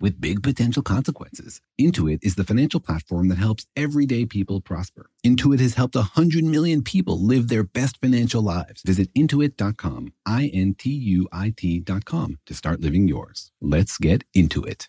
with big potential consequences. Intuit is the financial platform that helps everyday people prosper. Intuit has helped 100 million people live their best financial lives. Visit intuit.com, I N T U I T.com to start living yours. Let's get into it.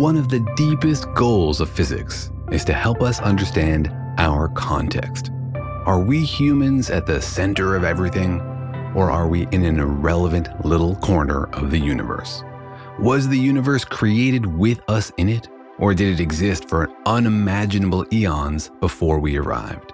One of the deepest goals of physics is to help us understand our context. Are we humans at the center of everything, or are we in an irrelevant little corner of the universe? Was the universe created with us in it, or did it exist for unimaginable eons before we arrived?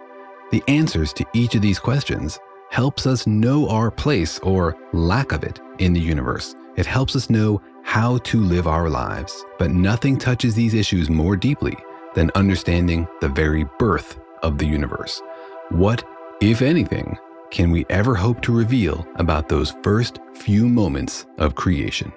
The answers to each of these questions helps us know our place or lack of it in the universe. It helps us know how to live our lives. But nothing touches these issues more deeply than understanding the very birth of the universe. What, if anything, can we ever hope to reveal about those first few moments of creation?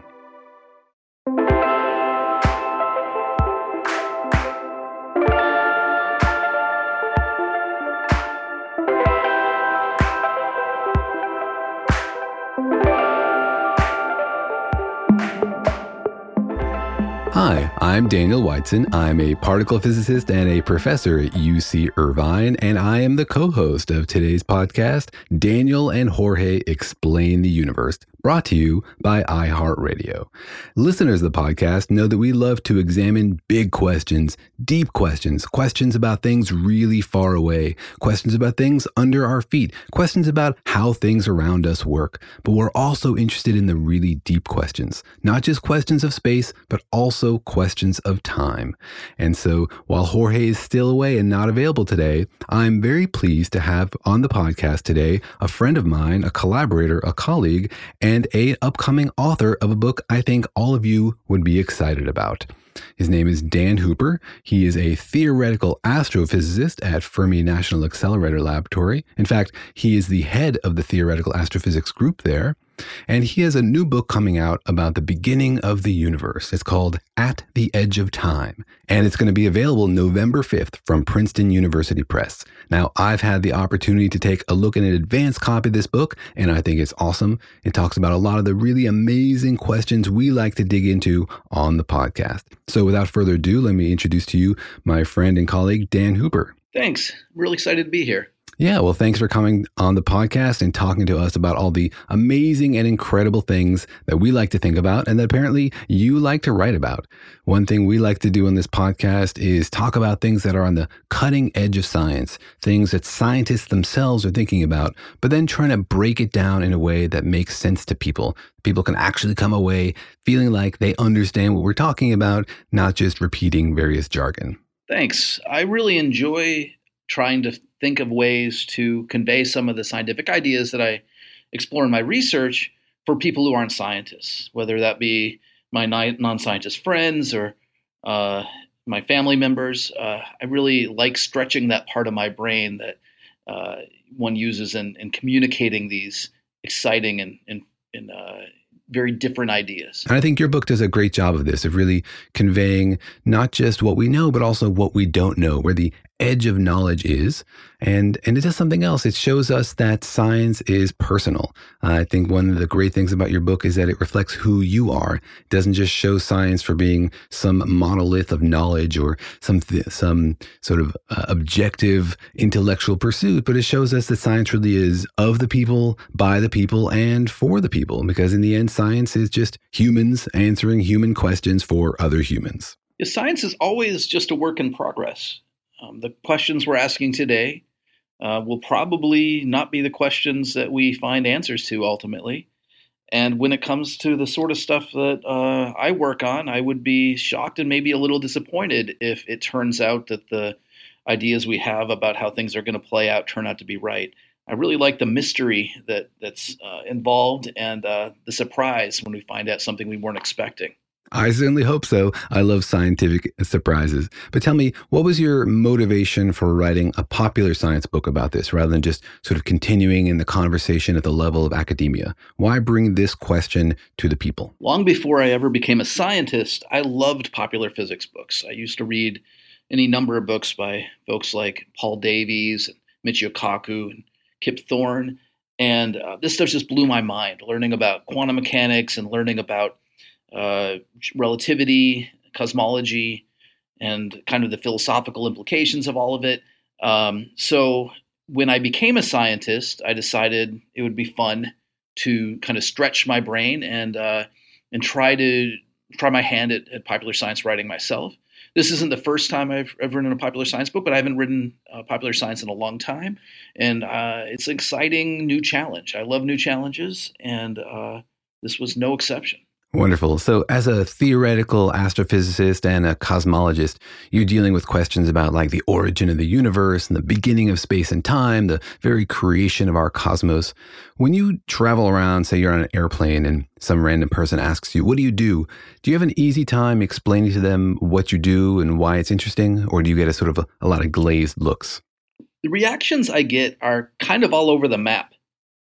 Hi, I'm Daniel Whiteson. I'm a particle physicist and a professor at UC Irvine, and I am the co host of today's podcast, Daniel and Jorge Explain the Universe, brought to you by iHeartRadio. Listeners of the podcast know that we love to examine big questions, deep questions, questions about things really far away, questions about things under our feet, questions about how things around us work. But we're also interested in the really deep questions, not just questions of space, but also questions of time. And so while Jorge is still away and not available today, I'm very pleased to have on the podcast today a friend of mine, a collaborator, a colleague, and a upcoming author of a book I think all of you would be excited about. His name is Dan Hooper. He is a theoretical astrophysicist at Fermi National Accelerator Laboratory. In fact, he is the head of the theoretical astrophysics group there. And he has a new book coming out about the beginning of the universe. It's called At the Edge of Time, and it's going to be available November 5th from Princeton University Press. Now, I've had the opportunity to take a look at an advanced copy of this book, and I think it's awesome. It talks about a lot of the really amazing questions we like to dig into on the podcast. So, without further ado, let me introduce to you my friend and colleague, Dan Hooper. Thanks. Really excited to be here. Yeah, well, thanks for coming on the podcast and talking to us about all the amazing and incredible things that we like to think about and that apparently you like to write about. One thing we like to do on this podcast is talk about things that are on the cutting edge of science, things that scientists themselves are thinking about, but then trying to break it down in a way that makes sense to people. People can actually come away feeling like they understand what we're talking about, not just repeating various jargon. Thanks. I really enjoy trying to think of ways to convey some of the scientific ideas that I explore in my research for people who aren't scientists, whether that be my non scientist friends or uh, my family members. Uh, I really like stretching that part of my brain that uh, one uses in, in, communicating these exciting and, and, and uh, very different ideas. And I think your book does a great job of this, of really conveying not just what we know, but also what we don't know, where the edge of knowledge is. And, and it does something else. It shows us that science is personal. I think one of the great things about your book is that it reflects who you are. It doesn't just show science for being some monolith of knowledge or some, some sort of uh, objective intellectual pursuit, but it shows us that science really is of the people, by the people, and for the people. Because in the end, science is just humans answering human questions for other humans. Science is always just a work in progress. Um, the questions we're asking today uh, will probably not be the questions that we find answers to ultimately. And when it comes to the sort of stuff that uh, I work on, I would be shocked and maybe a little disappointed if it turns out that the ideas we have about how things are going to play out turn out to be right. I really like the mystery that that's uh, involved and uh, the surprise when we find out something we weren't expecting. I certainly hope so. I love scientific surprises. But tell me, what was your motivation for writing a popular science book about this rather than just sort of continuing in the conversation at the level of academia? Why bring this question to the people? Long before I ever became a scientist, I loved popular physics books. I used to read any number of books by folks like Paul Davies and Michio Kaku and Kip Thorne. And uh, this stuff just blew my mind, learning about quantum mechanics and learning about uh, relativity, cosmology, and kind of the philosophical implications of all of it. Um, so when I became a scientist, I decided it would be fun to kind of stretch my brain and uh, and try to try my hand at, at, popular science writing myself. This isn't the first time I've ever written a popular science book, but I haven't written uh, popular science in a long time, and uh, it's an exciting new challenge. I love new challenges, and uh, this was no exception. Wonderful. So, as a theoretical astrophysicist and a cosmologist, you're dealing with questions about like the origin of the universe and the beginning of space and time, the very creation of our cosmos. When you travel around, say you're on an airplane and some random person asks you, What do you do? Do you have an easy time explaining to them what you do and why it's interesting? Or do you get a sort of a, a lot of glazed looks? The reactions I get are kind of all over the map.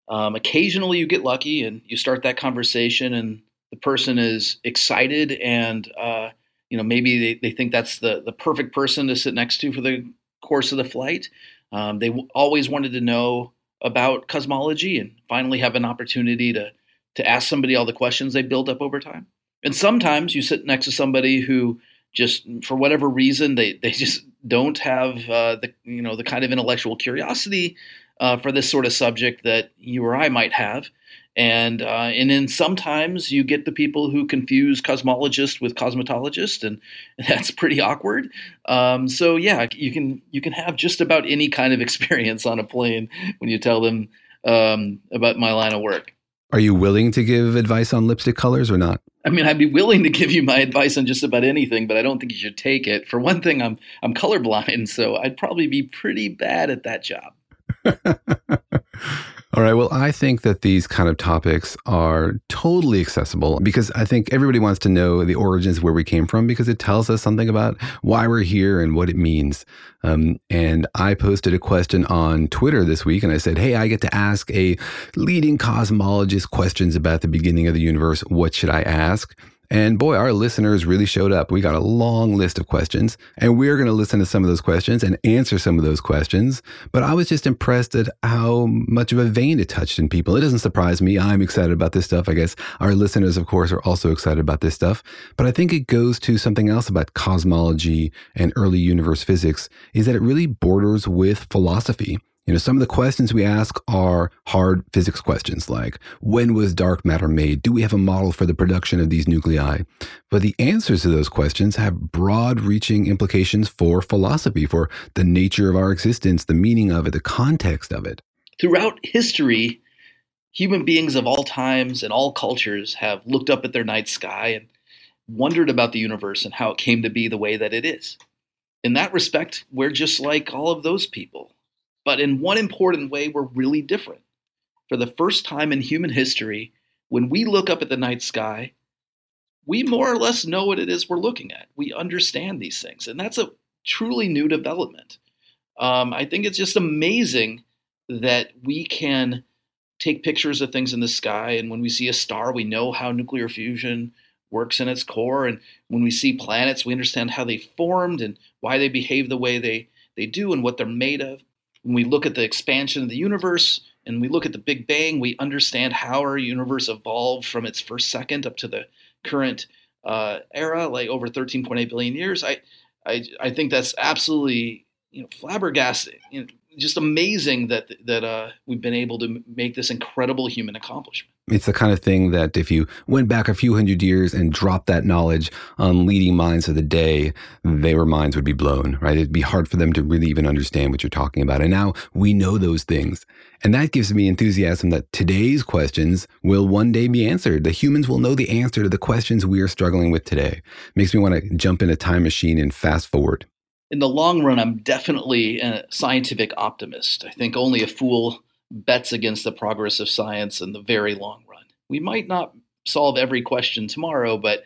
Um, occasionally you get lucky and you start that conversation and the person is excited and uh, you know maybe they, they think that's the, the perfect person to sit next to for the course of the flight. Um, they w- always wanted to know about cosmology and finally have an opportunity to to ask somebody all the questions they build up over time. And sometimes you sit next to somebody who just for whatever reason they, they just don't have uh, the you know the kind of intellectual curiosity uh, for this sort of subject that you or I might have and uh, and then sometimes you get the people who confuse cosmologist with cosmetologist, and that's pretty awkward. Um, so yeah, you can you can have just about any kind of experience on a plane when you tell them um, about my line of work. Are you willing to give advice on lipstick colors or not? I mean, I'd be willing to give you my advice on just about anything, but I don't think you should take it. For one thing, I'm I'm colorblind, so I'd probably be pretty bad at that job. All right. Well, I think that these kind of topics are totally accessible because I think everybody wants to know the origins where we came from because it tells us something about why we're here and what it means. Um, and I posted a question on Twitter this week and I said, Hey, I get to ask a leading cosmologist questions about the beginning of the universe. What should I ask? And boy, our listeners really showed up. We got a long list of questions, and we're going to listen to some of those questions and answer some of those questions. But I was just impressed at how much of a vein it touched in people. It doesn't surprise me. I'm excited about this stuff. I guess our listeners, of course, are also excited about this stuff. But I think it goes to something else about cosmology and early universe physics is that it really borders with philosophy. You know, some of the questions we ask are hard physics questions like when was dark matter made? Do we have a model for the production of these nuclei? But the answers to those questions have broad reaching implications for philosophy, for the nature of our existence, the meaning of it, the context of it. Throughout history, human beings of all times and all cultures have looked up at their night sky and wondered about the universe and how it came to be the way that it is. In that respect, we're just like all of those people but in one important way, we're really different. For the first time in human history, when we look up at the night sky, we more or less know what it is we're looking at. We understand these things. And that's a truly new development. Um, I think it's just amazing that we can take pictures of things in the sky. And when we see a star, we know how nuclear fusion works in its core. And when we see planets, we understand how they formed and why they behave the way they they do and what they're made of. When we look at the expansion of the universe and we look at the Big Bang, we understand how our universe evolved from its first second up to the current uh, era, like over 13.8 billion years. I, I, I think that's absolutely you know flabbergasting. You know, just amazing that that uh, we've been able to make this incredible human accomplishment. It's the kind of thing that if you went back a few hundred years and dropped that knowledge on leading minds of the day, their minds would be blown, right? It'd be hard for them to really even understand what you're talking about. And now we know those things. And that gives me enthusiasm that today's questions will one day be answered. The humans will know the answer to the questions we are struggling with today. Makes me want to jump in a time machine and fast forward in the long run, I'm definitely a scientific optimist. I think only a fool bets against the progress of science in the very long run. We might not solve every question tomorrow, but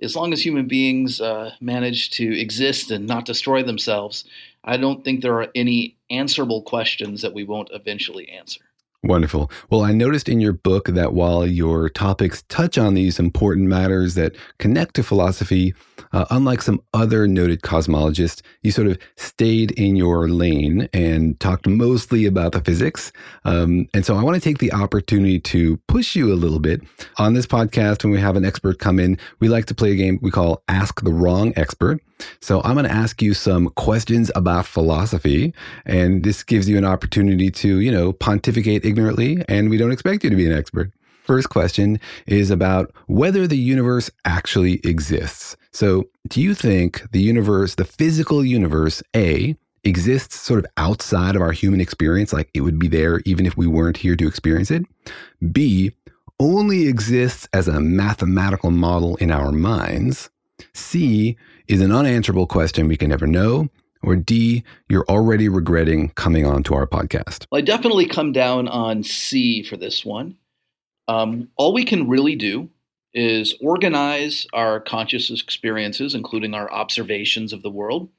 as long as human beings uh, manage to exist and not destroy themselves, I don't think there are any answerable questions that we won't eventually answer. Wonderful. Well, I noticed in your book that while your topics touch on these important matters that connect to philosophy, uh, unlike some other noted cosmologists, you sort of stayed in your lane and talked mostly about the physics. Um, and so I want to take the opportunity to push you a little bit. On this podcast, when we have an expert come in, we like to play a game we call Ask the Wrong Expert. So I'm going to ask you some questions about philosophy, and this gives you an opportunity to, you know, pontificate ignorantly, and we don't expect you to be an expert. First question is about whether the universe actually exists. So, do you think the universe, the physical universe, A, exists sort of outside of our human experience, like it would be there even if we weren't here to experience it? B, only exists as a mathematical model in our minds? C, is an unanswerable question we can never know? Or D, you're already regretting coming on to our podcast? Well, I definitely come down on C for this one. Um, all we can really do is organize our conscious experiences, including our observations of the world,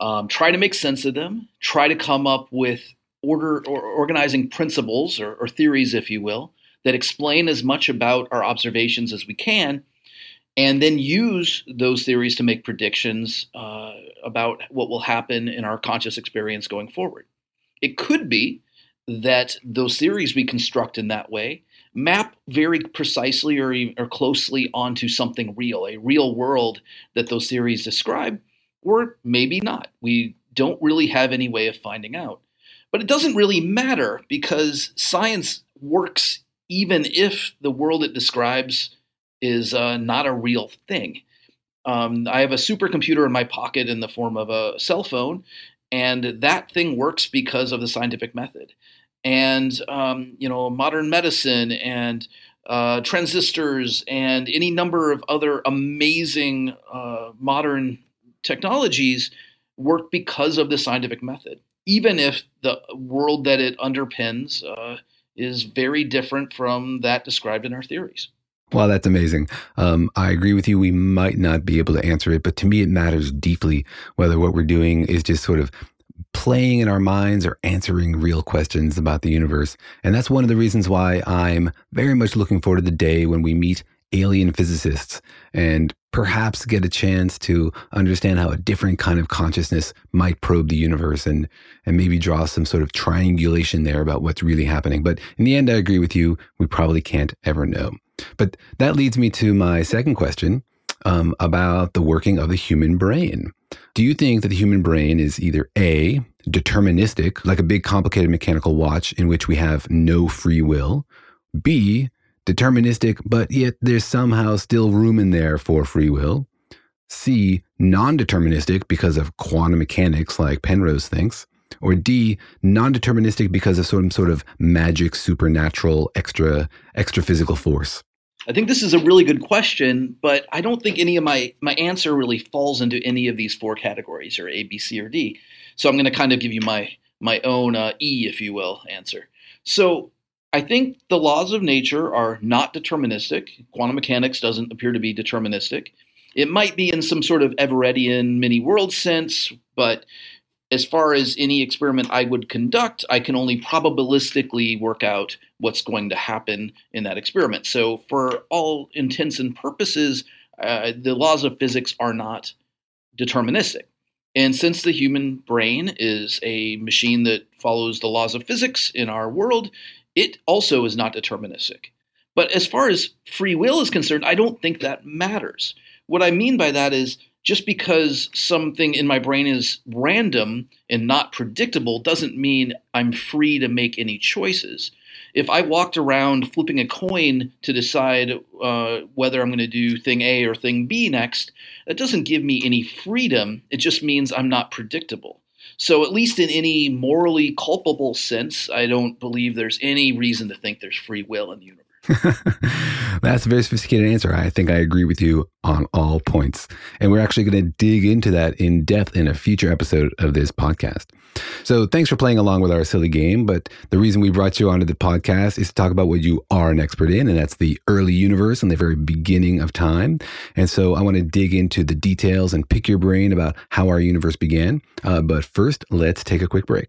um, try to make sense of them, try to come up with order or organizing principles or, or theories, if you will, that explain as much about our observations as we can, and then use those theories to make predictions uh, about what will happen in our conscious experience going forward. It could be that those theories we construct in that way map very precisely or, or closely onto something real, a real world that those theories describe, or maybe not. We don't really have any way of finding out. But it doesn't really matter because science works even if the world it describes is uh, not a real thing. Um, I have a supercomputer in my pocket in the form of a cell phone, and that thing works because of the scientific method. And um, you know, modern medicine and uh, transistors and any number of other amazing uh, modern technologies work because of the scientific method, even if the world that it underpins uh, is very different from that described in our theories. Well, that's amazing. Um, I agree with you. We might not be able to answer it, but to me, it matters deeply whether what we're doing is just sort of playing in our minds or answering real questions about the universe. And that's one of the reasons why I'm very much looking forward to the day when we meet alien physicists and perhaps get a chance to understand how a different kind of consciousness might probe the universe and and maybe draw some sort of triangulation there about what's really happening. But in the end I agree with you, we probably can't ever know. But that leads me to my second question um, about the working of the human brain. Do you think that the human brain is either A, deterministic, like a big complicated mechanical watch in which we have no free will, B, deterministic, but yet there's somehow still room in there for free will, C, non deterministic because of quantum mechanics like Penrose thinks, or D, non-deterministic because of some sort of magic, supernatural, extra extra physical force? I think this is a really good question, but I don't think any of my my answer really falls into any of these four categories or A, B, C, or D. So I'm going to kind of give you my my own uh, E, if you will, answer. So I think the laws of nature are not deterministic. Quantum mechanics doesn't appear to be deterministic. It might be in some sort of Everettian many world sense, but as far as any experiment I would conduct, I can only probabilistically work out what's going to happen in that experiment. So, for all intents and purposes, uh, the laws of physics are not deterministic. And since the human brain is a machine that follows the laws of physics in our world, it also is not deterministic. But as far as free will is concerned, I don't think that matters. What I mean by that is just because something in my brain is random and not predictable doesn't mean I'm free to make any choices. If I walked around flipping a coin to decide uh, whether I'm going to do thing A or thing B next, that doesn't give me any freedom. It just means I'm not predictable. So, at least in any morally culpable sense, I don't believe there's any reason to think there's free will in the universe. That's a very sophisticated answer. I think I agree with you on all points. And we're actually going to dig into that in depth in a future episode of this podcast. So thanks for playing along with our silly game. But the reason we brought you onto the podcast is to talk about what you are an expert in, and that's the early universe and the very beginning of time. And so I want to dig into the details and pick your brain about how our universe began. Uh, but first, let's take a quick break.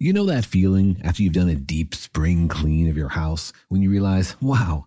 You know that feeling after you've done a deep spring clean of your house when you realize, wow,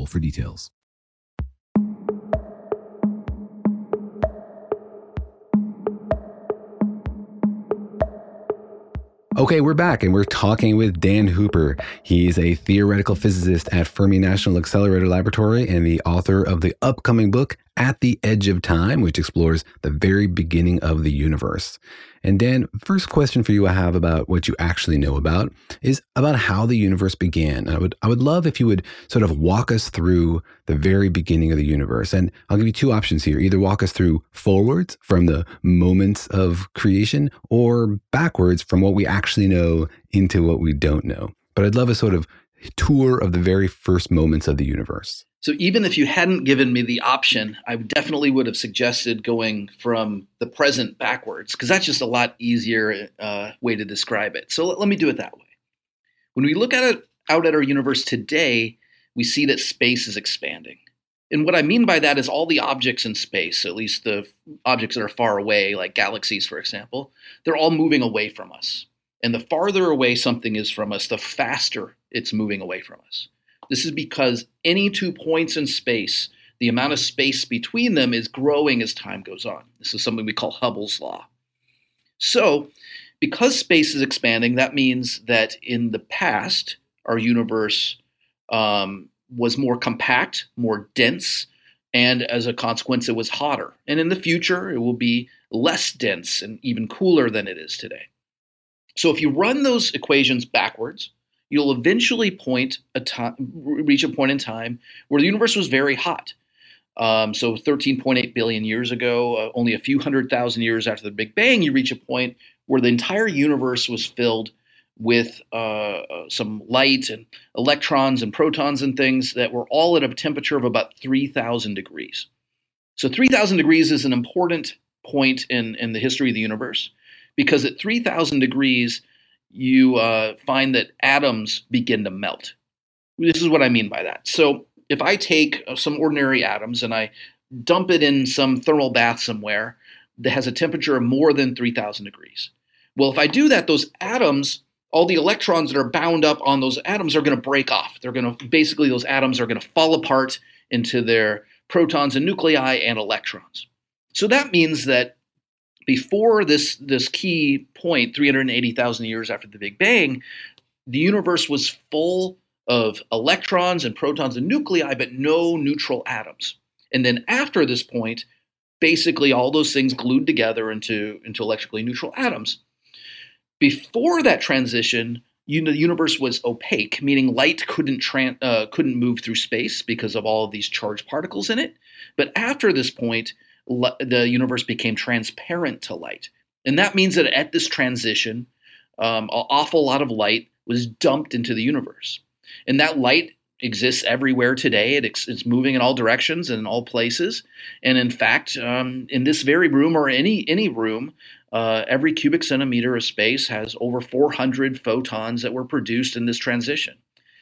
for details. Okay, we're back and we're talking with Dan Hooper. He's a theoretical physicist at Fermi National Accelerator Laboratory and the author of the upcoming book, At the Edge of Time, which explores the very beginning of the universe. And Dan, first question for you I have about what you actually know about is about how the universe began. I would I would love if you would sort of walk us through the very beginning of the universe. And I'll give you two options here. Either walk us through forwards from the moments of creation or backwards from what we actually know into what we don't know. But I'd love a sort of tour of the very first moments of the universe. So even if you hadn't given me the option, I definitely would have suggested going from the present backwards because that's just a lot easier uh, way to describe it. So let, let me do it that way. When we look at it out at our universe today, we see that space is expanding. And what I mean by that is all the objects in space, at least the objects that are far away, like galaxies, for example, they're all moving away from us. And the farther away something is from us, the faster it's moving away from us. This is because any two points in space, the amount of space between them is growing as time goes on. This is something we call Hubble's law. So, because space is expanding, that means that in the past, our universe um, was more compact, more dense, and as a consequence, it was hotter. And in the future, it will be less dense and even cooler than it is today. So if you run those equations backwards, you'll eventually point a time, reach a point in time where the universe was very hot. Um, so 13.8 billion years ago, uh, only a few hundred thousand years after the Big Bang, you reach a point where the entire universe was filled with uh, uh, some light and electrons and protons and things that were all at a temperature of about 3,000 degrees. So 3,000 degrees is an important point in, in the history of the universe because at 3,000 degrees, you uh, find that atoms begin to melt. This is what I mean by that. So if I take uh, some ordinary atoms and I dump it in some thermal bath somewhere that has a temperature of more than 3,000 degrees, well, if I do that, those atoms all the electrons that are bound up on those atoms are going to break off. They're going to basically those atoms are going to fall apart into their protons and nuclei and electrons. So that means that before this this key point 380,000 years after the Big Bang, the universe was full of electrons and protons and nuclei but no neutral atoms. And then after this point, basically all those things glued together into into electrically neutral atoms. Before that transition, the universe was opaque, meaning light couldn't uh, couldn't move through space because of all of these charged particles in it. But after this point, the universe became transparent to light, and that means that at this transition, um, an awful lot of light was dumped into the universe, and that light exists everywhere today. It ex- it's moving in all directions and in all places. And in fact, um, in this very room or any any room, uh, every cubic centimeter of space has over 400 photons that were produced in this transition.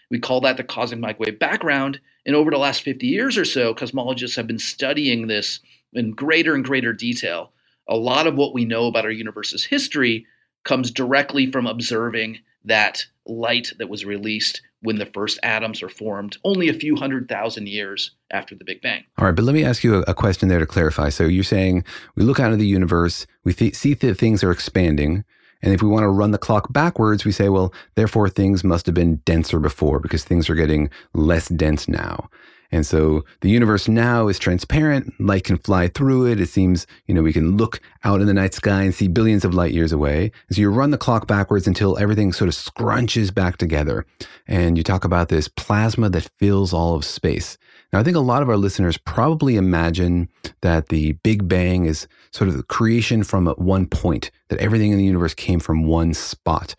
We call that the cosmic microwave background. And over the last 50 years or so, cosmologists have been studying this in greater and greater detail. A lot of what we know about our universe's history comes directly from observing that light that was released when the first atoms are formed, only a few hundred thousand years after the Big Bang. All right, but let me ask you a, question there to clarify. So you're saying we look out into the universe, we th- see that things are expanding. And if we want to run the clock backwards, we say, well, therefore things must have been denser before because things are getting less dense now. And so the universe now is transparent. Light can fly through it. It seems, you know, we can look out in the night sky and see billions of light years away. And so you run the clock backwards until everything sort of scrunches back together. And you talk about this plasma that fills all of space. Now, I think a lot of our listeners probably imagine that the Big Bang is sort of the creation from at one point, that everything in the universe came from one spot.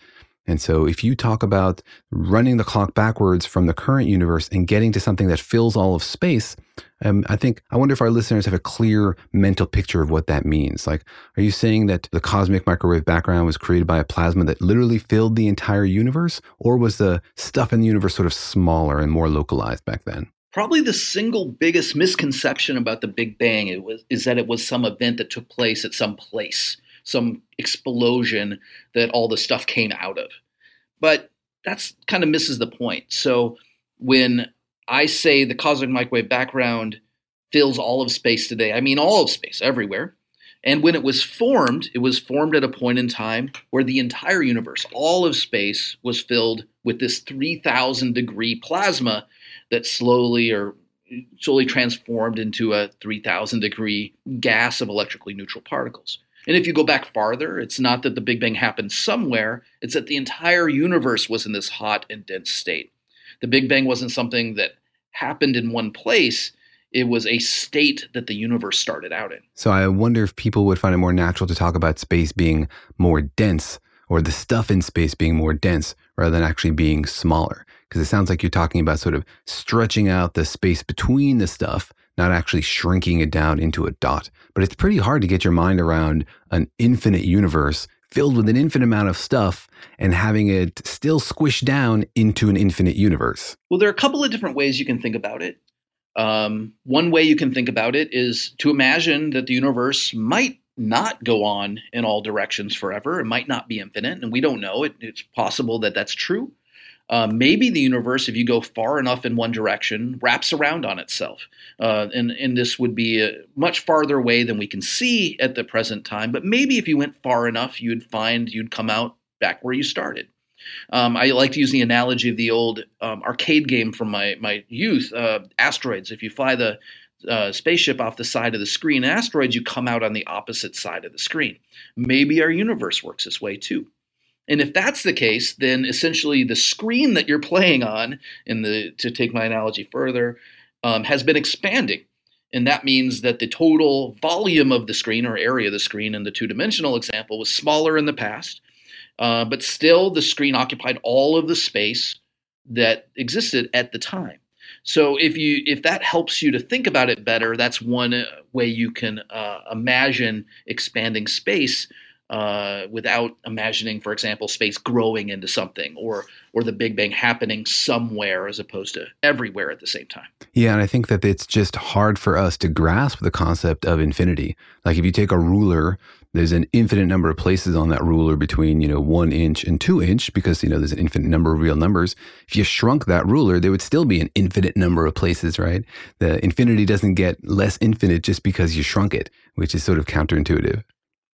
And so, if you talk about running the clock backwards from the current universe and getting to something that fills all of space, um, I think, I wonder if our listeners have a clear mental picture of what that means. Like, are you saying that the cosmic microwave background was created by a plasma that literally filled the entire universe? Or was the stuff in the universe sort of smaller and more localized back then? Probably the single biggest misconception about the Big Bang was, is that it was some event that took place at some place some explosion that all the stuff came out of. But that's kind of misses the point. So when I say the cosmic microwave background fills all of space today, I mean all of space, everywhere. And when it was formed, it was formed at a point in time where the entire universe, all of space, was filled with this 3,000 degree plasma that slowly or slowly transformed into a 3,000 degree gas of electrically neutral particles. And if you go back farther, it's not that the Big Bang happened somewhere, it's that the entire universe was in this hot and dense state. The Big Bang wasn't something that happened in one place, it was a state that the universe started out in. So I wonder if people would find it more natural to talk about space being more dense or the stuff in space being more dense rather than actually being smaller. Because it sounds like you're talking about sort of stretching out the space between the stuff not actually shrinking it down into a dot. But it's pretty hard to get your mind around an infinite universe filled with an infinite amount of stuff and having it still squished down into an infinite universe? Well, there are a couple of different ways you can think about it. Um, one way you can think about it is to imagine that the universe might not go on in all directions forever. It might not be infinite, and we don't know. It, it's possible that that's true. Uh, maybe the universe, if you go far enough in one direction, wraps around on itself. Uh, and, and this would be a much farther away than we can see at the present time. But maybe if you went far enough, you'd find you'd come out back where you started. Um, I like to use the analogy of the old um, arcade game from my, my youth, uh, Asteroids. If you fly the uh, spaceship off the side of the screen, asteroids, you come out on the opposite side of the screen. Maybe our universe works this way too. And if that's the case, then essentially the screen that you're playing on, in the to take my analogy further, um, has been expanding. And that means that the total volume of the screen or area of the screen in the two dimensional example was smaller in the past, uh, but still the screen occupied all of the space that existed at the time. So if you if that helps you to think about it better, that's one way you can uh, imagine expanding space uh, without imagining, for example, space growing into something or or the Big Bang happening somewhere as opposed to everywhere at the same time. Yeah, and I think that it's just hard for us to grasp the concept of infinity. Like if you take a ruler, there's an infinite number of places on that ruler between you know one inch and two inch because you know there's an infinite number of real numbers. If you shrunk that ruler, there would still be an infinite number of places, right? The infinity doesn't get less infinite just because you shrunk it, which is sort of counterintuitive.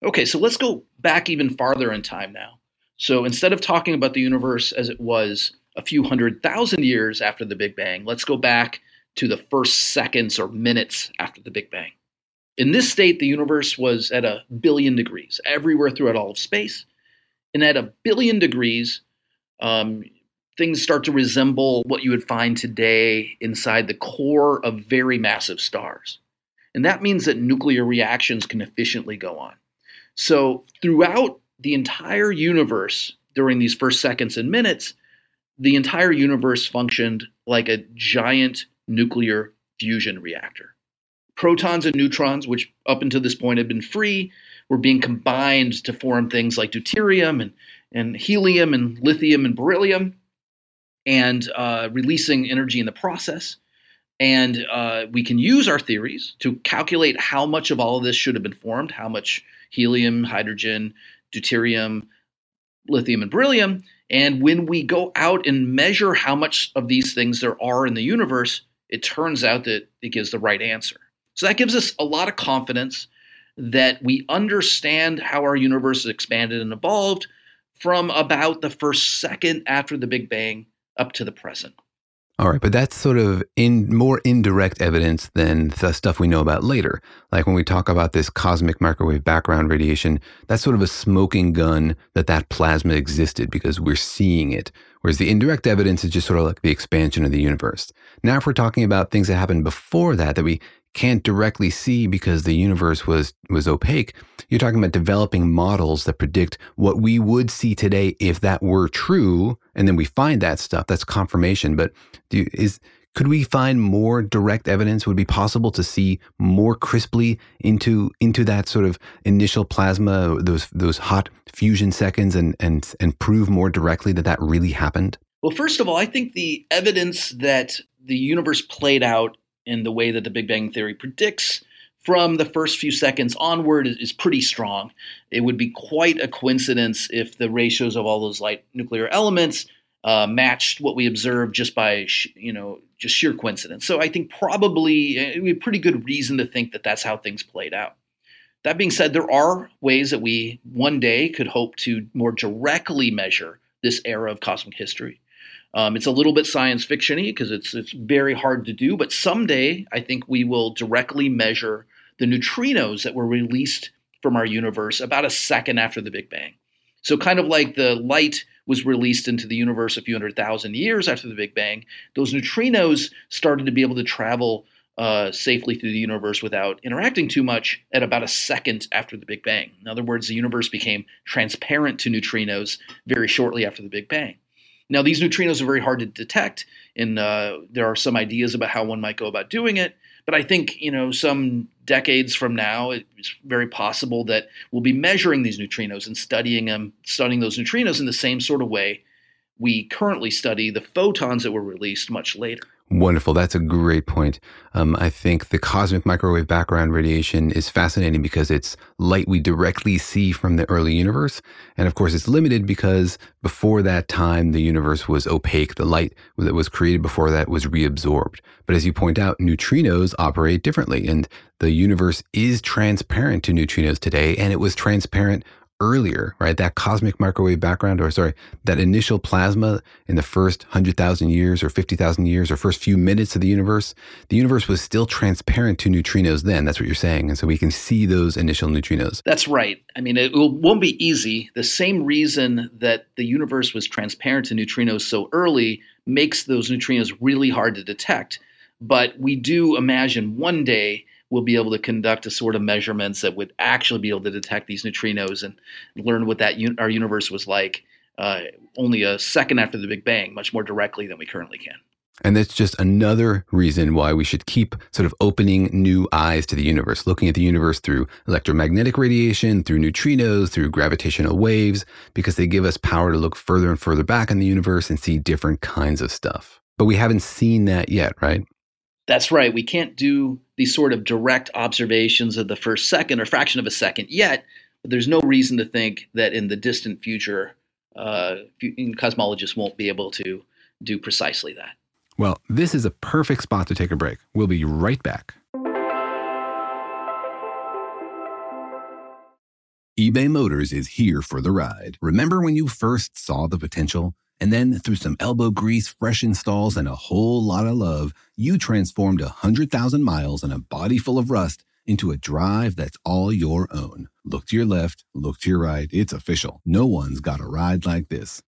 Okay, so let's go back even farther in time now. So instead of talking about the universe as it was a few hundred thousand years after the Big Bang, let's go back to the first seconds or minutes after the Big Bang. In this state, the universe was at a billion degrees everywhere throughout all of space. And at a billion degrees, um, things start to resemble what you would find today inside the core of very massive stars. And that means that nuclear reactions can efficiently go on. So, throughout the entire universe during these first seconds and minutes, the entire universe functioned like a giant nuclear fusion reactor. Protons and neutrons, which up until this point had been free, were being combined to form things like deuterium and, and helium and lithium and beryllium, and uh, releasing energy in the process. And uh, we can use our theories to calculate how much of all of this should have been formed, how much helium, hydrogen, deuterium, lithium, and beryllium. And when we go out and measure how much of these things there are in the universe, it turns out that it gives the right answer. So that gives us a lot of confidence that we understand how our universe is expanded and evolved from about the first second after the Big Bang up to the present. All right, but that's sort of in more indirect evidence than the stuff we know about later. Like when we talk about this cosmic microwave background radiation, that's sort of a smoking gun that that plasma existed because we're seeing it. Whereas the indirect evidence is just sort of like the expansion of the universe. Now, if we're talking about things that happened before that that we can't directly see because the universe was was opaque you're talking about developing models that predict what we would see today if that were true and then we find that stuff. That's confirmation. But do, is could we find more direct evidence? Would it be possible to see more crisply into into that sort of initial plasma those those hot fusion seconds and and and prove more directly that that really happened? Well first of all i think the evidence that the universe played out in the way that the Big Bang Theory predicts from the first few seconds onward is, pretty strong. It would be quite a coincidence if the ratios of all those light nuclear elements uh, matched what we observed just by sh- you know just sheer coincidence. So I think probably uh, it would be pretty good reason to think that that's how things played out. That being said, there are ways that we one day could hope to more directly measure this era of cosmic history. Um, it's a little bit science fictiony because it's it's very hard to do, but someday I think we will directly measure the neutrinos that were released from our universe about a second after the Big Bang. So kind of like the light was released into the universe a few hundred thousand years after the Big Bang, those neutrinos started to be able to travel uh, safely through the universe without interacting too much at about a second after the Big Bang. In other words, the universe became transparent to neutrinos very shortly after the Big Bang. Now, these neutrinos are very hard to detect, and uh, there are some ideas about how one might go about doing it. But I think, you know, some decades from now, it's very possible that we'll be measuring these neutrinos and studying them, studying those neutrinos in the same sort of way we currently study the photons that were released much later. Wonderful. That's a great point. Um, I think the cosmic microwave background radiation is fascinating because it's light we directly see from the early universe. And of course, it's limited because before that time, the universe was opaque. The light that was created before that was reabsorbed. But as you point out, neutrinos operate differently. And the universe is transparent to neutrinos today. And it was transparent earlier, right? That cosmic microwave background, or sorry, that initial plasma in the first 100,000 years or 50,000 years or first few minutes of the universe, the universe was still transparent to neutrinos then. That's what you're saying. And so we can see those initial neutrinos. That's right. I mean, it won't be easy. The same reason that the universe was transparent to neutrinos so early makes those neutrinos really hard to detect. But we do imagine one day we'll be able to conduct a sort of measurements that would actually be able to detect these neutrinos and learn what that un- our universe was like uh, only a second after the Big Bang, much more directly than we currently can. And that's just another reason why we should keep sort of opening new eyes to the universe, looking at the universe through electromagnetic radiation, through neutrinos, through gravitational waves, because they give us power to look further and further back in the universe and see different kinds of stuff. But we haven't seen that yet, right? That's right. We can't do these sort of direct observations of the first second or fraction of a second yet, but there's no reason to think that in the distant future, uh, cosmologists won't be able to do precisely that. Well, this is a perfect spot to take a break. We'll be right back. eBay Motors is here for the ride. Remember when you first saw the potential? And then through some elbow grease, fresh installs, and a whole lot of love, you transformed a 100,000 miles and a body full of rust into a drive that's all your own. Look to your left, look to your right. It's official. No one's got a ride like this.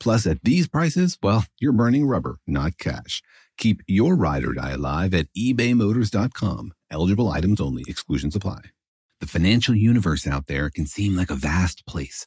Plus, at these prices, well, you're burning rubber, not cash. Keep your ride or die alive at ebaymotors.com. Eligible items only, exclusions apply. The financial universe out there can seem like a vast place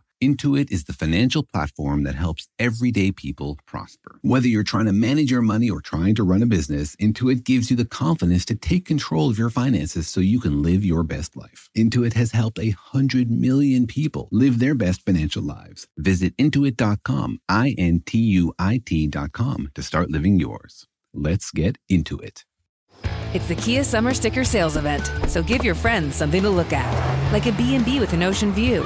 Intuit is the financial platform that helps everyday people prosper. Whether you're trying to manage your money or trying to run a business, Intuit gives you the confidence to take control of your finances so you can live your best life. Intuit has helped a hundred million people live their best financial lives. Visit intuit.com, I N T U I T.com to start living yours. Let's get into it. It's the Kia Summer Sticker Sales Event, so give your friends something to look at, like a B&B with an ocean view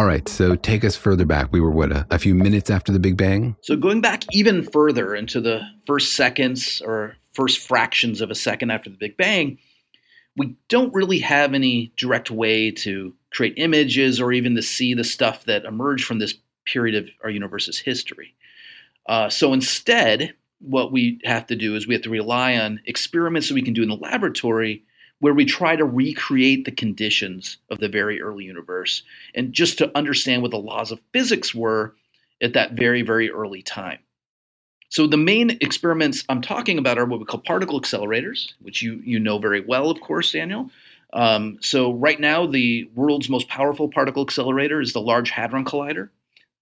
All right, so take us further back. We were what a, a, few minutes after the Big Bang. So going back even further into the first seconds or first fractions of a second after the Big Bang, we don't really have any direct way to create images or even to see the stuff that emerged from this period of our universe's history. Uh, so instead, what we have to do is we have to rely on experiments that we can do in the laboratory where we try to recreate the conditions of the very early universe and just to understand what the laws of physics were at that very, very early time. So the main experiments I'm talking about are what we call particle accelerators, which you you know very well, of course, Daniel. Um, so right now, the world's most powerful particle accelerator is the Large Hadron Collider.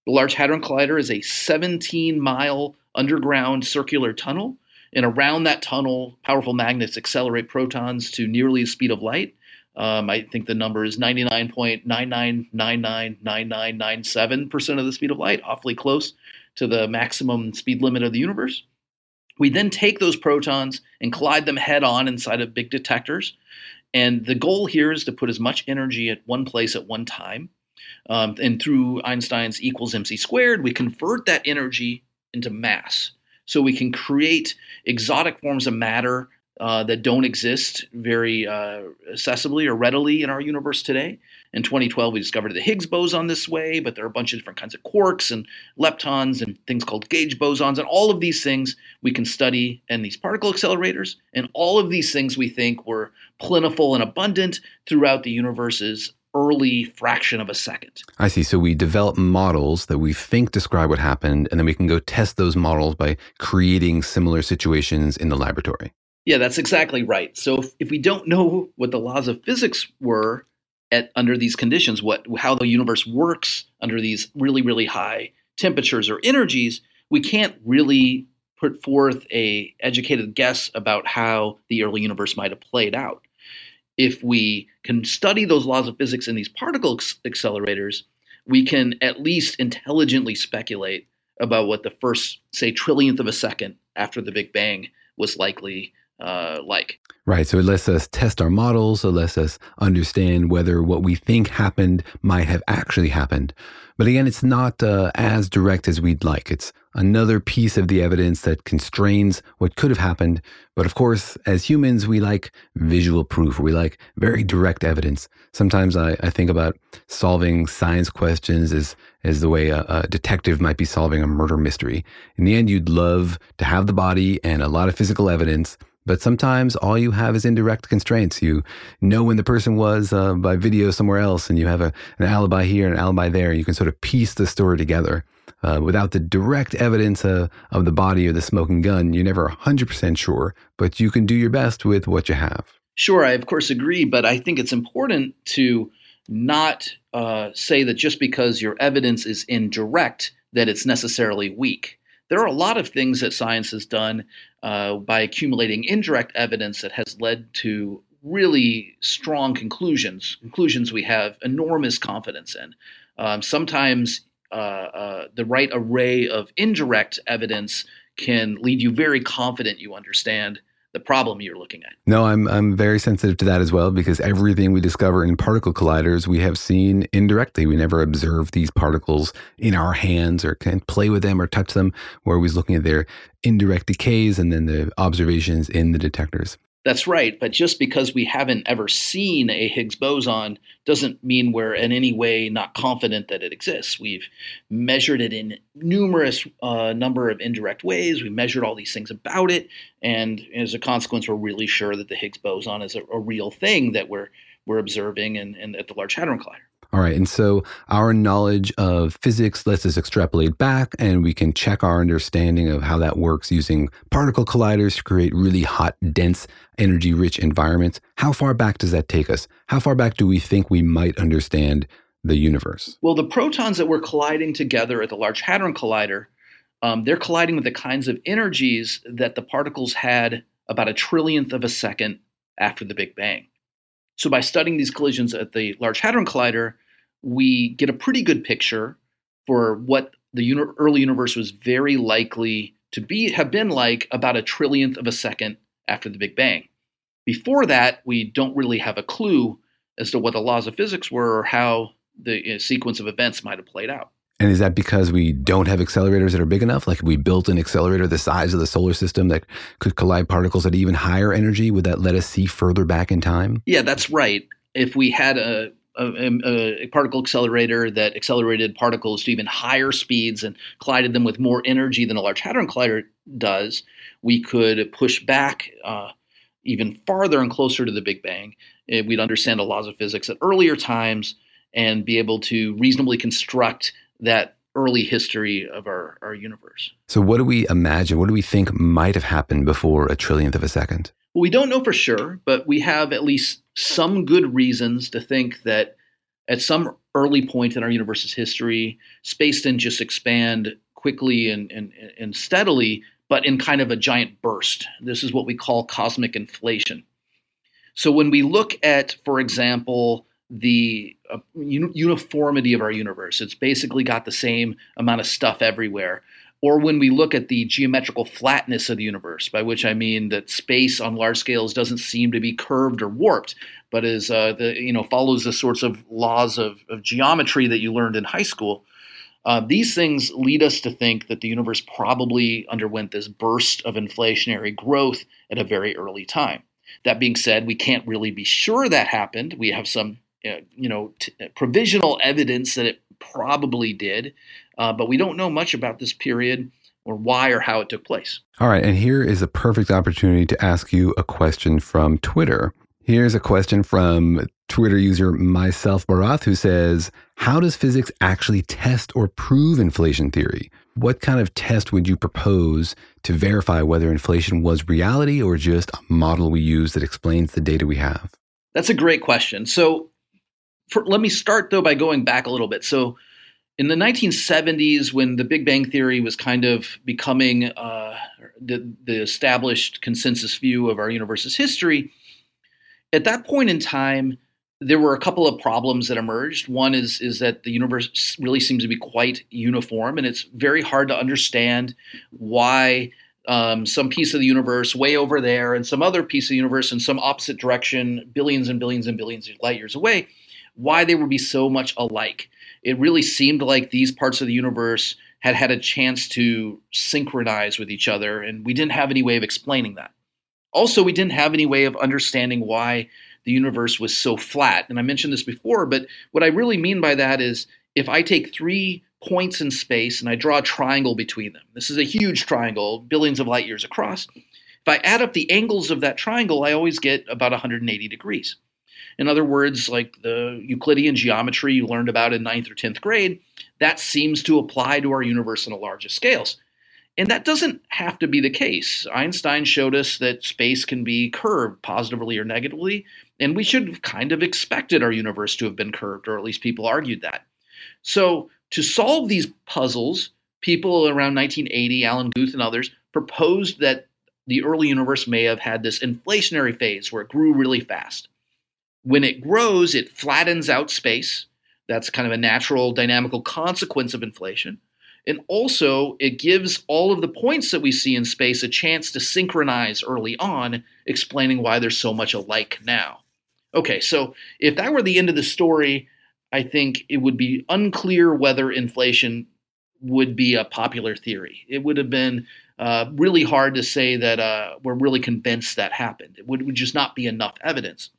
The Large Hadron Collider is a 17 mile underground circular tunnel, and around that tunnel, powerful magnets accelerate protons to nearly the speed of light. Um, I think the number is 99.99999997% of the speed of light, awfully close to the maximum speed limit of the universe. We then take those protons and collide them head on inside of big detectors. And the goal here is to put as much energy at one place at one time. Um, and through Einstein's equals mc squared, we convert that energy into mass. So we can create exotic forms of matter uh, that don't exist very uh, accessibly or readily in our universe today. In 2012, we discovered the Higgs boson this way, but there are a bunch of different kinds of quarks and leptons and things called gauge bosons. And all of these things we can study in these particle accelerators. And all of these things we think were plentiful and abundant throughout the universe's early fraction of a second. I see. So we develop models that we think describe what happened, and then we can go test those models by creating similar situations in the laboratory. Yeah, that's exactly right. So if, if we don't know what the laws of physics were at under these conditions, what how the universe works under these really really high temperatures or energies, we can't really put forth a educated guess about how the early universe might have played out. If we can study those laws of physics in these particle accelerators, we can at least intelligently speculate about what the first, say, trillionth of a second after the Big Bang was likely uh, like. Right. So it lets us test our models. It lets us understand whether what we think happened might have actually happened. But again, it's not uh, as direct as we'd like. It's another piece of the evidence that constrains what could have happened. But of course, as humans, we like visual proof. We like very direct evidence. Sometimes I, I think about solving science questions as, as the way a, a detective might be solving a murder mystery. In the end, you'd love to have the body and a lot of physical evidence but sometimes all you have is indirect constraints. You know when the person was uh, by video somewhere else, and you have a, an alibi here and an alibi there. You can sort of piece the story together. Uh, without the direct evidence uh, of the body or the smoking gun, you're never 100% sure, but you can do your best with what you have. Sure, I of course agree, but I think it's important to not uh, say that just because your evidence is indirect, that it's necessarily weak. There are a lot of things that science has done uh, by accumulating indirect evidence that has led to really strong conclusions, conclusions we have enormous confidence in. Um, sometimes uh, uh, the right array of indirect evidence can lead you very confident you understand the problem you're looking at. No, I'm I'm very sensitive to that as well because everything we discover in particle colliders we have seen indirectly. We never observe these particles in our hands or can play with them or touch them. We're always looking at their indirect decays and then the observations in the detectors. That's right. But just because we haven't ever seen a Higgs boson doesn't mean we're in any way not confident that it exists. We've measured it in numerous uh, number of indirect ways. We measured all these things about it, and as a consequence, we're really sure that the Higgs boson is a, a real thing that we're we're observing and at the Large Hadron Collider. All right. And so our knowledge of physics lets us extrapolate back and we can check our understanding of how that works using particle colliders to create really hot, dense, energy rich environments. How far back does that take us? How far back do we think we might understand the universe? Well, the protons that we're colliding together at the Large Hadron Collider, um, they're colliding with the kinds of energies that the particles had about a trillionth of a second after the Big Bang. So by studying these collisions at the Large Hadron Collider, we get a pretty good picture for what the early universe was very likely to be have been like about a trillionth of a second after the Big Bang. Before that, we don't really have a clue as to what the laws of physics were or how the know, sequence of events might have played out. And is that because we don't have accelerators that are big enough? Like if we built an accelerator the size of the solar system that could collide particles at even higher energy, would that let us see further back in time? Yeah, that's right. If we had a, a, a particle accelerator that accelerated particles to even higher speeds and collided them with more energy than a Large Hadron Collider does, we could push back uh, even farther and closer to the Big Bang. We'd understand the laws of physics at earlier times and be able to reasonably construct that early history of our, our universe. So, what do we imagine? What do we think might have happened before a trillionth of a second? Well, we don't know for sure, but we have at least some good reasons to think that at some early point in our universe's history, space didn't just expand quickly and, and, and steadily, but in kind of a giant burst. This is what we call cosmic inflation. So when we look at, for example, the uh, uniformity of our universe, it's basically got the same amount of stuff everywhere. Or when we look at the geometrical flatness of the universe, by which I mean that space on large scales doesn't seem to be curved or warped, but is uh, the you know follows the sorts of laws of, of geometry that you learned in high school. Uh, these things lead us to think that the universe probably underwent this burst of inflationary growth at a very early time. That being said, we can't really be sure that happened. We have some, you know, t- provisional evidence that it probably did, uh, but we don't know much about this period or why or how it took place. All right, and here is a perfect opportunity to ask you a question from Twitter. Here's a question from Twitter user myself Barath who says, How does physics actually test or prove inflation theory? What kind of test would you propose to verify whether inflation was reality or just a model we use that explains the data we have? That's a great question. So, for, let me start though by going back a little bit. So, in the 1970s, when the Big Bang Theory was kind of becoming uh, the, the established consensus view of our universe's history, at that point in time, there were a couple of problems that emerged. One is is that the universe really seems to be quite uniform, and it's very hard to understand why um, some piece of the universe way over there and some other piece of the universe in some opposite direction, billions and billions and billions of light years away, why they would be so much alike. It really seemed like these parts of the universe had had a chance to synchronize with each other, and we didn't have any way of explaining that. Also, we didn't have any way of understanding why the universe was so flat. And I mentioned this before, but what I really mean by that is if I take three points in space and I draw a triangle between them, this is a huge triangle, billions of light years across. If I add up the angles of that triangle, I always get about 180 degrees. In other words, like the Euclidean geometry you learned about in ninth or 10th grade, that seems to apply to our universe on the largest scales. And that doesn't have to be the case. Einstein showed us that space can be curved positively or negatively, and we should have kind of expected our universe to have been curved, or at least people argued that. So, to solve these puzzles, people around 1980, Alan Guth and others, proposed that the early universe may have had this inflationary phase where it grew really fast. When it grows, it flattens out space. That's kind of a natural dynamical consequence of inflation. And also, it gives all of the points that we see in space a chance to synchronize early on, explaining why there's so much alike now. Okay, so if that were the end of the story, I think it would be unclear whether inflation would be a popular theory. It would have been uh, really hard to say that uh, we're really convinced that happened. It would, would just not be enough evidence.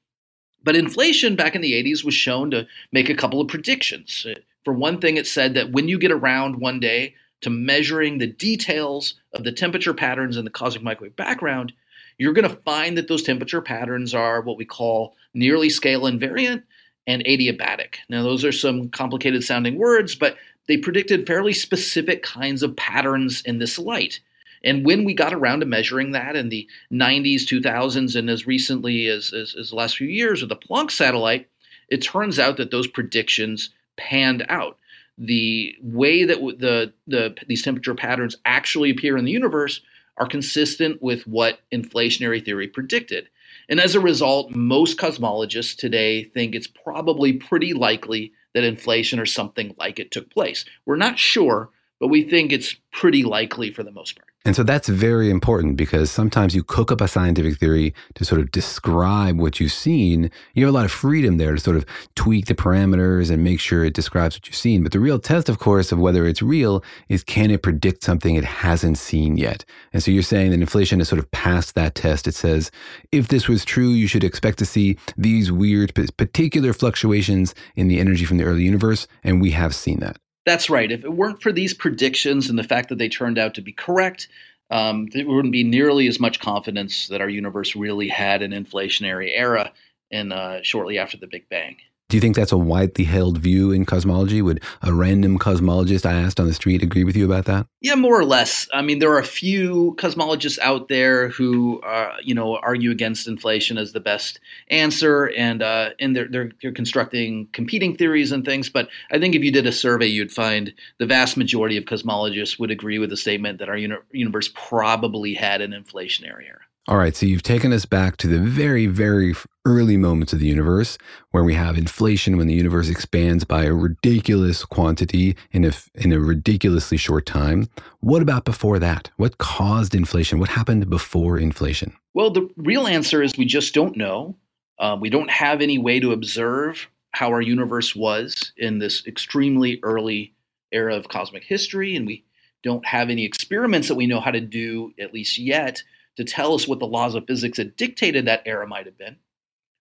But inflation back in the 80s was shown to make a couple of predictions. Uh, for one thing, it said that when you get around one day to measuring the details of the temperature patterns in the cosmic microwave background, you're going to find that those temperature patterns are what we call nearly scale invariant and adiabatic. Now, those are some complicated sounding words, but they predicted fairly specific kinds of patterns in this light. And when we got around to measuring that in the 90s, 2000s, and as recently as, as, as the last few years with the Planck satellite, it turns out that those predictions panned out. The way that the, the these temperature patterns actually appear in the universe are consistent with what inflationary theory predicted. And as a result, most cosmologists today think it's probably pretty likely that inflation or something like it took place. We're not sure, but we think it's pretty likely for the most part. And so that's very important because sometimes you cook up a scientific theory to sort of describe what you've seen. You have a lot of freedom there to sort of tweak the parameters and make sure it describes what you've seen. But the real test, of course, of whether it's real is can it predict something it hasn't seen yet? And so you're saying that inflation has sort of passed that test. It says, if this was true, you should expect to see these weird particular fluctuations in the energy from the early universe. And we have seen that. That's right. If it weren't for these predictions and the fact that they turned out to be correct, um, there wouldn't be nearly as much confidence that our universe really had an inflationary era in uh, shortly after the Big Bang. Do you think that's a widely held view in cosmology? Would a random cosmologist I asked on the street agree with you about that? Yeah, more or less. I mean, there are a few cosmologists out there who, uh, you know, argue against inflation as the best answer, and uh, and they're, they're they're constructing competing theories and things. But I think if you did a survey, you'd find the vast majority of cosmologists would agree with the statement that our uni- universe probably had an inflationary era. All right, so you've taken us back to the very, very early moments of the universe where we have inflation when the universe expands by a ridiculous quantity in a, in a ridiculously short time. What about before that? What caused inflation? What happened before inflation? Well, the real answer is we just don't know. Uh, we don't have any way to observe how our universe was in this extremely early era of cosmic history, and we don't have any experiments that we know how to do, at least yet, to tell us what the laws of physics that dictated that era might have been.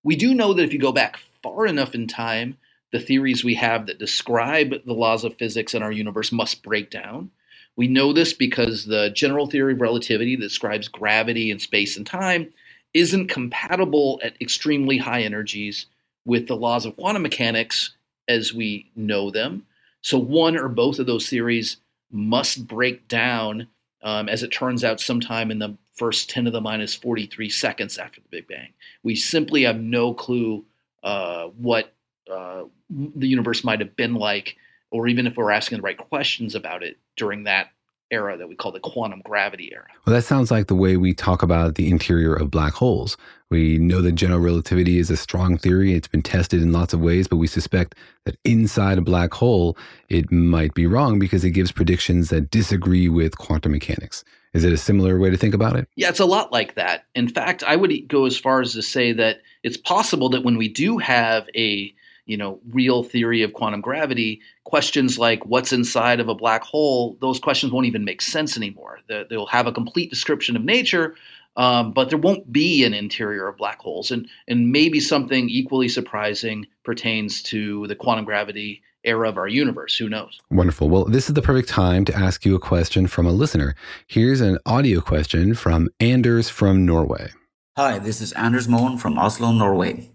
We do know that if you go back far enough in time, the theories we have that describe the laws of physics in our universe must break down. We know this because the general theory of relativity that describes gravity and space and time isn't compatible at extremely high energies with the laws of quantum mechanics as we know them. So, one or both of those theories must break down, um, as it turns out, sometime in the first 10 to the minus 43 seconds after the Big Bang. We simply have no clue uh, what uh, the universe might have been like, or even if we're asking the right questions about it during that era that we call the quantum gravity era. Well, that sounds like the way we talk about the interior of black holes. We know that general relativity is a strong theory. It's been tested in lots of ways, but we suspect that inside a black hole, it might be wrong because it gives predictions that disagree with quantum mechanics. Is it a similar way to think about it? Yeah, it's a lot like that. In fact, I would go as far as to say that it's possible that when we do have a you know real theory of quantum gravity, questions like what's inside of a black hole, those questions won't even make sense anymore. They'll have a complete description of nature, um, but there won't be an interior of black holes. And and maybe something equally surprising pertains to the quantum gravity era of our universe. Who knows? Wonderful. Well, this is the perfect time to ask you a question from a listener. Here's an audio question from Anders from Norway. Hi, this is Anders Moen from Oslo, Norway.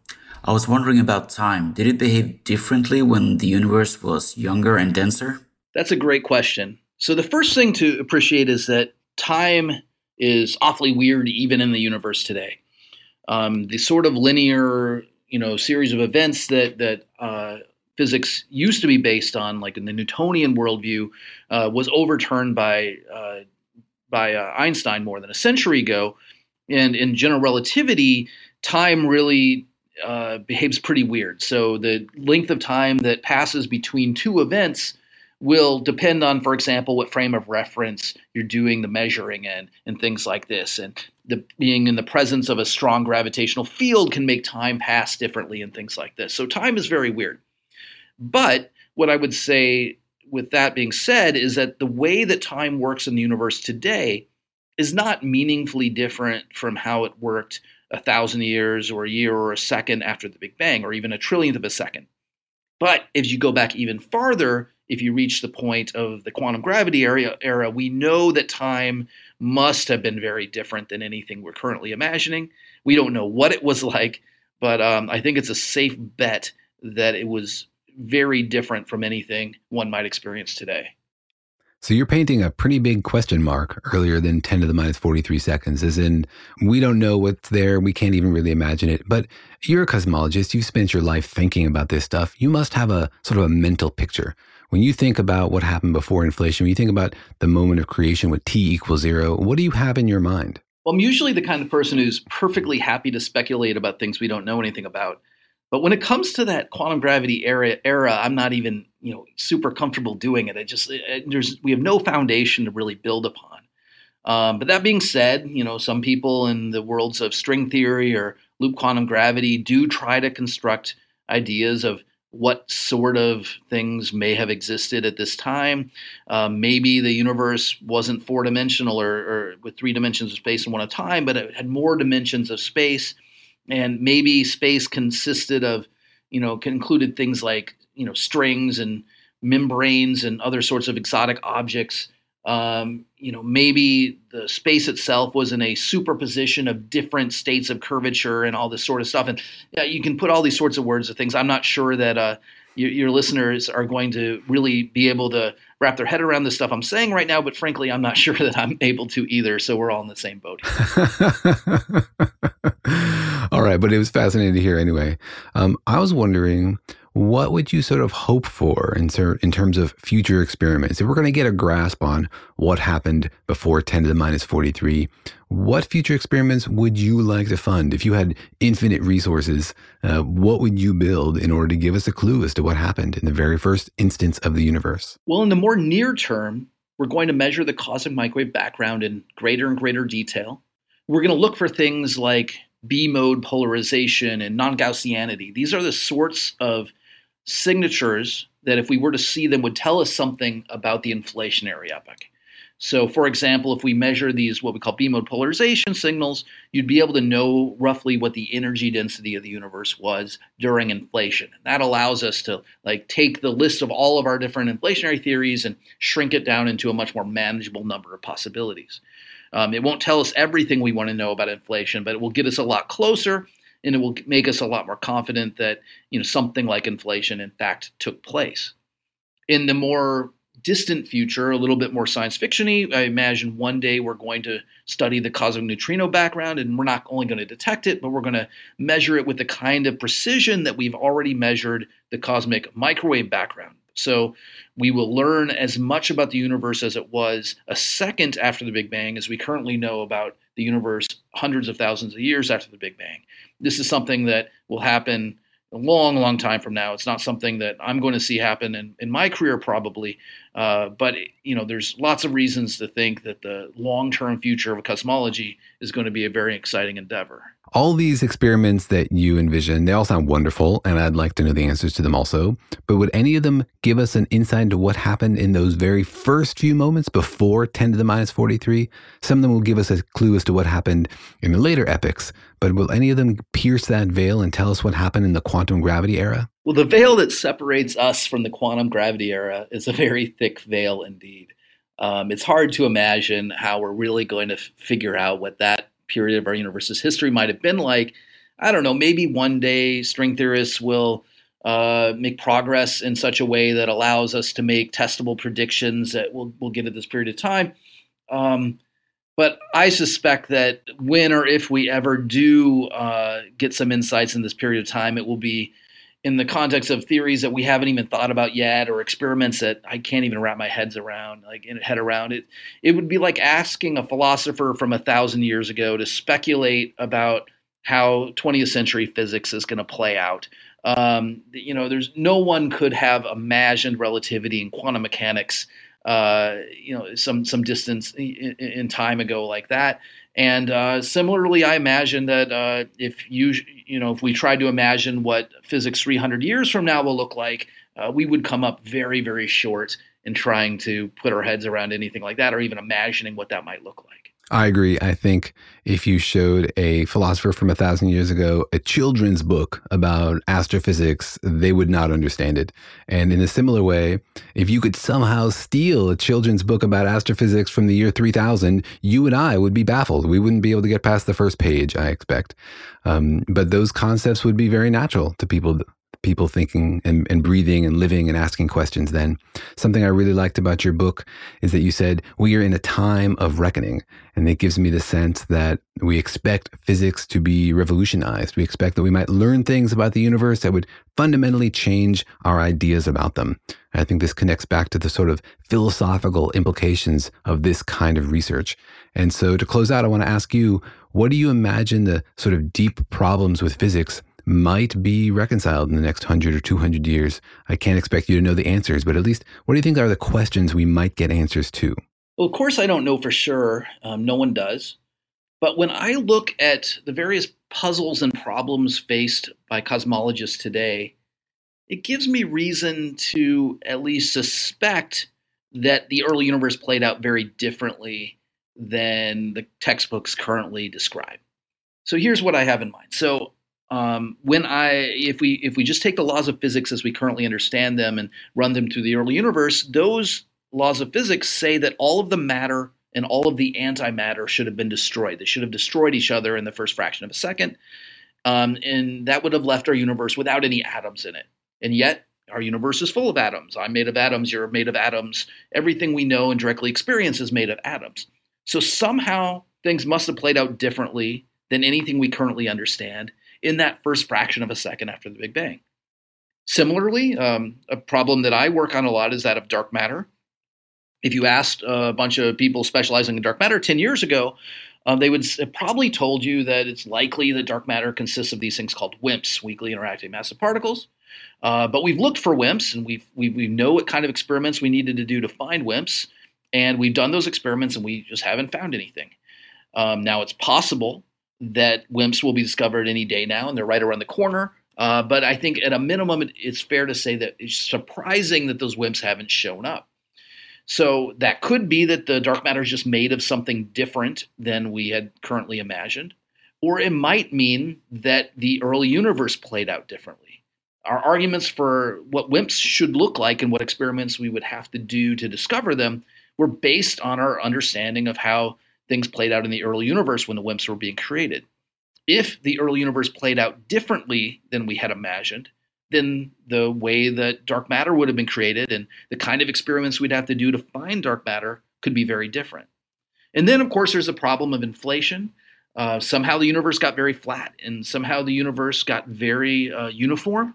I was wondering about time. Did it behave differently when the universe was younger and denser? That's a great question. So, the first thing to appreciate is that time is awfully weird even in the universe today. Um, the sort of linear, you know, series of events that that uh, physics used to be based on, like in the Newtonian worldview, uh, was overturned by uh, by uh, Einstein more than a century ago. And in general relativity, time really uh, behaves pretty weird. So the length of time that passes between two events will depend on, for example, what frame of reference you're doing the measuring in, and things like this. And the, being in the presence of a strong gravitational field can make time pass differently, and things like this. So time is very weird. But what I would say with that being said is that the way that time works in the universe today is not meaningfully different from how it worked a thousand years or a year or a second after the Big Bang, or even a trillionth of a second. But if you go back even farther, if you reach the point of the quantum gravity era, era, we know that time must have been very different than anything we're currently imagining. We don't know what it was like, but um, I think it's a safe bet that it was very different from anything one might experience today. So you're painting a pretty big question mark earlier than 10 to the minus 43 seconds, as in, we don't know what's there. We can't even really imagine it. But you're a cosmologist. You've spent your life thinking about this stuff. You must have a sort of a mental picture. When you think about what happened before inflation, when you think about the moment of creation with t equals zero, what do you have in your mind? Well, I'm usually the kind of person who's perfectly happy to speculate about things we don't know anything about. But when it comes to that quantum gravity era, era, I'm not even you know super comfortable doing it. I just it, there's we have no foundation to really build upon. Um, but that being said, you know some people in the worlds of string theory or loop quantum gravity do try to construct ideas of what sort of things may have existed at this time. Um, maybe the universe wasn't four dimensional or, or, with three dimensions of space and one of time, but it had more dimensions of space and maybe space consisted of you know included things like you know strings and membranes and other sorts of exotic objects Um, you know, maybe the space itself was in a superposition of different states of curvature and all this sort of stuff. And yeah, you can put all these sorts of words of things. I'm not sure that uh, your, your, listeners are going to really be able to wrap their head around the stuff I'm saying right now. But frankly, I'm not sure that I'm able to either. So we're all in the same boat. all right, but it was fascinating to hear anyway. Um, I was wondering what would you sort of hope for in, ter- in terms of future experiments? If we're going to get a grasp on what happened before 10 to the minus 43, what future experiments would you like to fund? If you had infinite resources, uh, what would you build in order to give us a clue as to what happened in the very first instance of the universe? Well, in the more near term, we're going to measure the cosmic microwave background in greater and greater detail. We're going to look for things like B mode polarization and non Gaussianity. These are the sorts of signatures that, if we were to see them, would tell us something about the inflationary epoch. So, for example, if we measure these what we call B mode polarization signals, you'd be able to know roughly what the energy density of the universe was during inflation. And that allows us to like take the list of all of our different inflationary theories and shrink it down into a much more manageable number of possibilities. Um, it won't tell us everything we want to know about inflation, but it will get us a lot closer and it will make us a lot more confident that you know something like inflation in fact took place. In the more distant future, a little bit more science fictiony, I imagine one day we're going to study the cosmic neutrino background, and we're not only going to detect it, but we're going to measure it with the kind of precision that we've already measured the cosmic microwave background. So we will learn as much about the universe as it was a second after the Big Bang as we currently know about the universe hundreds of thousands of years after the Big Bang. This is something that will happen a long, long time from now. It's not something that I'm going to see happen in, in my career, probably. Uh, but you know, there's lots of reasons to think that the long-term future of cosmology is going to be a very exciting endeavor. All these experiments that you envision, they all sound wonderful, and I'd like to know the answers to them also. But would any of them give us an insight into what happened in those very first few moments before 10 to the minus 43? Some of them will give us a clue as to what happened in the later epochs, but will any of them pierce that veil and tell us what happened in the quantum gravity era? Well, the veil that separates us from the quantum gravity era is a very thick veil indeed. Um, it's hard to imagine how we're really going to f- figure out what that period of our universe's history might have been like. I don't know, maybe one day string theorists will uh, make progress in such a way that allows us to make testable predictions that we'll, we'll get at this period of time. Um, but I suspect that when or if we ever do uh, get some insights in this period of time, it will be in the context of theories that we haven't even thought about yet or experiments that I can't even wrap my heads around like head around. It it would be like asking a philosopher from a thousand years ago to speculate about how 20th century physics is going to play out. Um, you know there's no one could have imagined relativity and quantum mechanics uh, you know some some distance in, in time ago like that and uh, similarly, I imagine that uh, if you you know if we tried to imagine what physics 300 years from now will look like, uh, we would come up very very short in trying to put our heads around anything like that, or even imagining what that might look like. I agree. I think if you showed a philosopher from a thousand years ago a children's book about astrophysics, they would not understand it. And in a similar way, if you could somehow steal a children's book about astrophysics from the year 3000, you and I would be baffled. We wouldn't be able to get past the first page, I expect. Um, but those concepts would be very natural to people people thinking and, and breathing and living and asking questions then. Something I really liked about your book is that you said we are in a time of reckoning. And it gives me the sense that we expect physics to be revolutionized. We expect that we might learn things about the universe that would fundamentally change our ideas about them. I think this connects back to the sort of philosophical implications of this kind of research. And so to close out, I want to ask you, what do you imagine the sort of deep problems with physics might be reconciled in the next 100 or 200 years. I can't expect you to know the answers, but at least what do you think are the questions we might get answers to? Well, of course, I don't know for sure. Um, no one does. But when I look at the various puzzles and problems faced by cosmologists today, it gives me reason to at least suspect that the early universe played out very differently than the textbooks currently describe. So here's what I have in mind. So um, when I, if we, if we just take the laws of physics as we currently understand them and run them through the early universe, those laws of physics say that all of the matter and all of the antimatter should have been destroyed. They should have destroyed each other in the first fraction of a second. Um, and that would have left our universe without any atoms in it. And yet, our universe is full of atoms. I'm made of atoms. You're made of atoms. Everything we know and directly experience is made of atoms. So somehow things must have played out differently than anything we currently understand in that first fraction of a second after the Big Bang. Similarly, um, a problem that I work on a lot is that of dark matter. If you asked a bunch of people specializing in dark matter 10 years ago, um, they would probably told you that it's likely that dark matter consists of these things called WIMPs, weakly interacting massive particles. Uh, but we've looked for WIMPs, and we've, we, we know what kind of experiments we needed to do to find WIMPs, and we've done those experiments, and we just haven't found anything. Um, now, it's possible that WIMPs will be discovered any day now, and they're right around the corner. Uh, but I think at a minimum, it, it's fair to say that it's surprising that those WIMPs haven't shown up. So that could be that the dark matter is just made of something different than we had currently imagined. Or it might mean that the early universe played out differently. Our arguments for what WIMPs should look like and what experiments we would have to do to discover them were based on our understanding of how things played out in the early universe when the WIMPs were being created. If the early universe played out differently than we had imagined, then the way that dark matter would have been created and the kind of experiments we'd have to do to find dark matter could be very different. And then, of course, there's the problem of inflation. Uh, somehow the universe got very flat, and somehow the universe got very uh, uniform.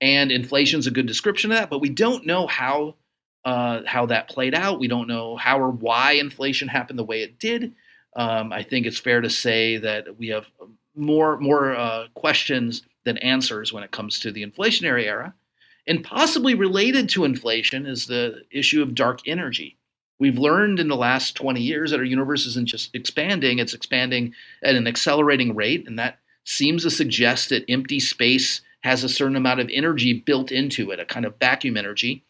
And inflation is a good description of that, but we don't know how uh, how that played out. We don't know how or why inflation happened the way it did. Um, I think it's fair to say that we have more more uh, questions than answers when it comes to the inflationary era. And possibly related to inflation is the issue of dark energy. We've learned in the last 20 years that our universe isn't just expanding, it's expanding at an accelerating rate. And that seems to suggest that empty space has a certain amount of energy built into it, a kind of vacuum energy.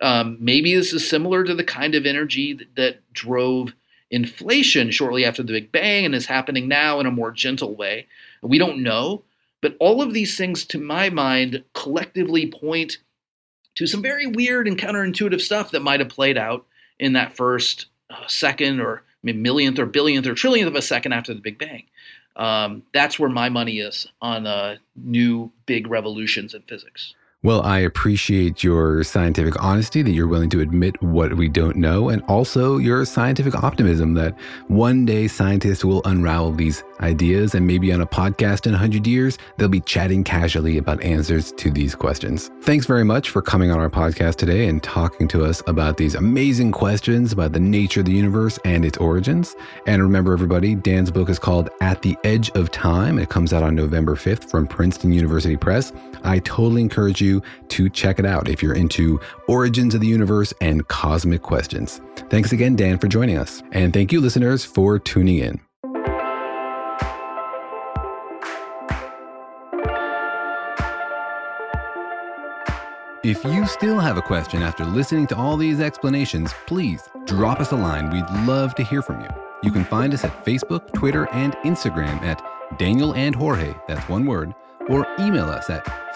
Um, maybe this is similar to the kind of energy that, that drove inflation shortly after the Big Bang and is happening now in a more gentle way. We don't know. But all of these things, to my mind, collectively point to some very weird and counterintuitive stuff that might have played out in that first uh, second or millionth or billionth or trillionth of a second after the Big Bang. Um, that's where my money is on uh, new big revolutions in physics. Well, I appreciate your scientific honesty that you're willing to admit what we don't know, and also your scientific optimism that one day scientists will unravel these ideas, and maybe on a podcast in 100 years, they'll be chatting casually about answers to these questions. Thanks very much for coming on our podcast today and talking to us about these amazing questions about the nature of the universe and its origins. And remember, everybody, Dan's book is called At the Edge of Time. It comes out on November 5th from Princeton University Press. I totally encourage you to check it out if you're into origins of the universe and cosmic questions. Thanks again, Dan, for joining us. And thank you, listeners, for tuning in. If you still have a question after listening to all these explanations, please drop us a line. We'd love to hear from you. You can find us at Facebook, Twitter, and Instagram at Daniel and Jorge, that's one word, or email us at